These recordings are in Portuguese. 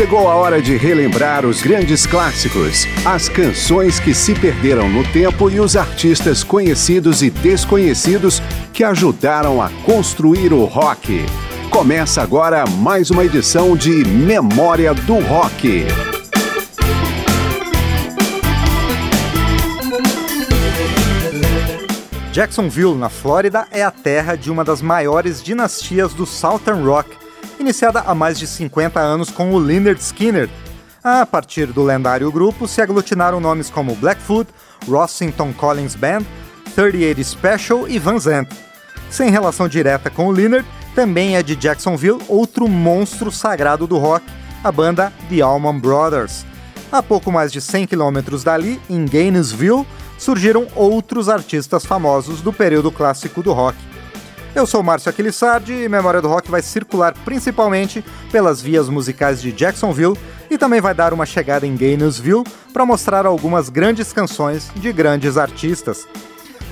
Chegou a hora de relembrar os grandes clássicos, as canções que se perderam no tempo e os artistas conhecidos e desconhecidos que ajudaram a construir o rock. Começa agora mais uma edição de Memória do Rock. Jacksonville, na Flórida, é a terra de uma das maiores dinastias do Southern Rock iniciada há mais de 50 anos com o Lynyrd Skinner. A partir do lendário grupo se aglutinaram nomes como Blackfoot, Rossington Collins Band, 38 Special e Van Zandt. Sem relação direta com o Lynyrd, também é de Jacksonville outro monstro sagrado do rock, a banda The Allman Brothers. A pouco mais de 100 quilômetros dali, em Gainesville, surgiram outros artistas famosos do período clássico do rock. Eu sou Márcio Aquilissardi e Memória do Rock vai circular principalmente pelas vias musicais de Jacksonville e também vai dar uma chegada em Gainesville para mostrar algumas grandes canções de grandes artistas.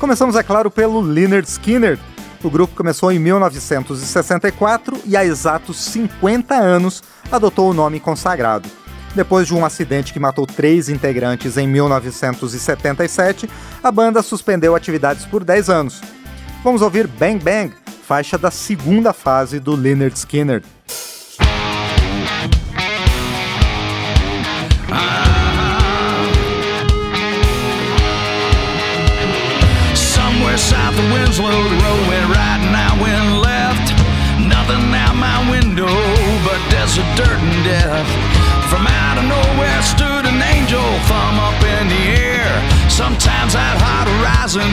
Começamos, é claro, pelo Lynyrd Skynyrd. O grupo começou em 1964 e há exatos 50 anos adotou o nome consagrado. Depois de um acidente que matou três integrantes em 1977, a banda suspendeu atividades por 10 anos. Vamos ouvir Bang Bang, faixa da segunda fase do Lynyrd Skynyrd. south of Winslow, the road right and I went left. Nothing out my window but desert dirt and death. From out of nowhere stood an angel, thumb up in the air. Sometimes that hot horizon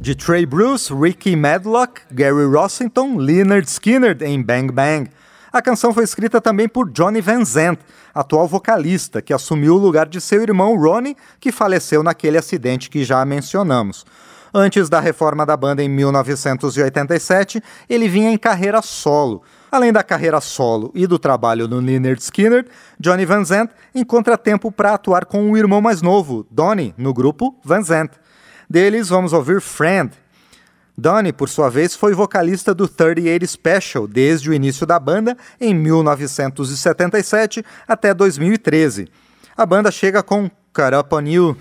de Trey Bruce, Ricky Medlock, Gary Rossington, Leonard Skinner em Bang Bang. A canção foi escrita também por Johnny Van Zandt, atual vocalista, que assumiu o lugar de seu irmão Ronnie, que faleceu naquele acidente que já mencionamos. Antes da reforma da banda em 1987, ele vinha em carreira solo. Além da carreira solo e do trabalho no Leonard Skinner, Johnny Van Zandt encontra tempo para atuar com o irmão mais novo, Donnie, no grupo Van Zandt. Deles, vamos ouvir Friend. Donnie, por sua vez, foi vocalista do 38 Special desde o início da banda, em 1977 até 2013. A banda chega com Cut Up On You,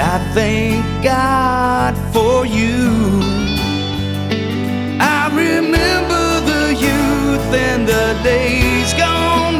And I thank God for you. I remember the youth and the days gone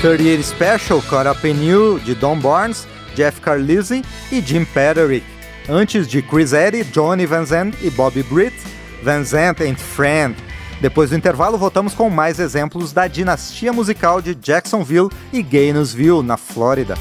30 Special, Caught Up in You, de Don Barnes, Jeff Carlisi e Jim Patrick. Antes de Chris Eddy, Johnny Van Zandt e Bobby Britt, Van Zandt and Friend. Depois do intervalo, voltamos com mais exemplos da dinastia musical de Jacksonville e Gainesville, na Flórida.